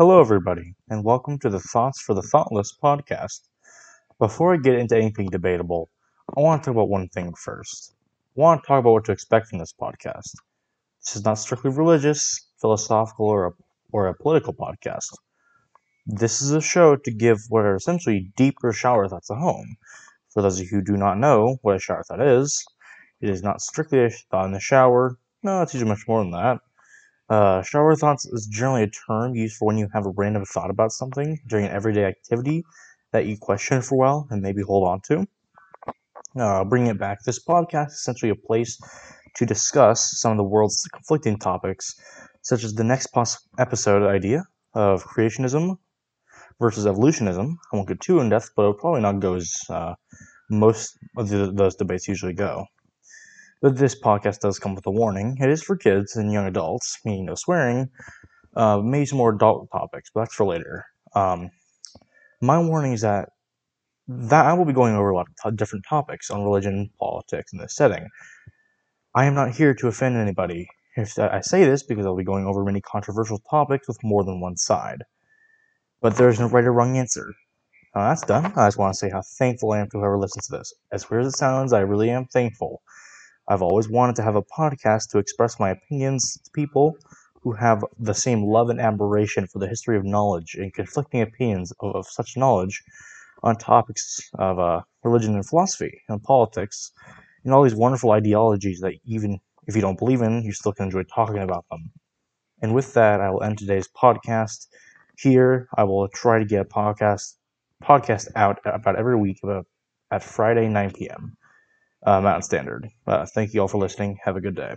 Hello, everybody, and welcome to the Thoughts for the Thoughtless podcast. Before I get into anything debatable, I want to talk about one thing first. I want to talk about what to expect from this podcast. This is not strictly religious, philosophical, or a, or a political podcast. This is a show to give what are essentially deeper shower thoughts at home. For those of you who do not know what a shower thought is, it is not strictly a thought in the shower. No, it's usually much more than that. Uh, shower thoughts is generally a term used for when you have a random thought about something during an everyday activity that you question for a while and maybe hold on to. Uh, bringing it back, this podcast is essentially a place to discuss some of the world's conflicting topics, such as the next pos- episode idea of creationism versus evolutionism. I won't get too in depth, but it'll probably not go as uh, most of the, those debates usually go. But this podcast does come with a warning. It is for kids and young adults, meaning no swearing. Uh, maybe some more adult topics, but that's for later. Um, my warning is that that I will be going over a lot of different topics on religion, politics, in this setting. I am not here to offend anybody. If I say this because I'll be going over many controversial topics with more than one side. But there is no right or wrong answer. Now that's done. I just want to say how thankful I am to whoever listens to this. As weird as it sounds, I really am thankful. I've always wanted to have a podcast to express my opinions to people who have the same love and admiration for the history of knowledge and conflicting opinions of, of such knowledge on topics of uh, religion and philosophy and politics and all these wonderful ideologies that even if you don't believe in, you still can enjoy talking about them. And with that, I will end today's podcast here. I will try to get a podcast podcast out about every week about at Friday 9 p.m uh, Mountain Standard. Uh, thank you all for listening. Have a good day.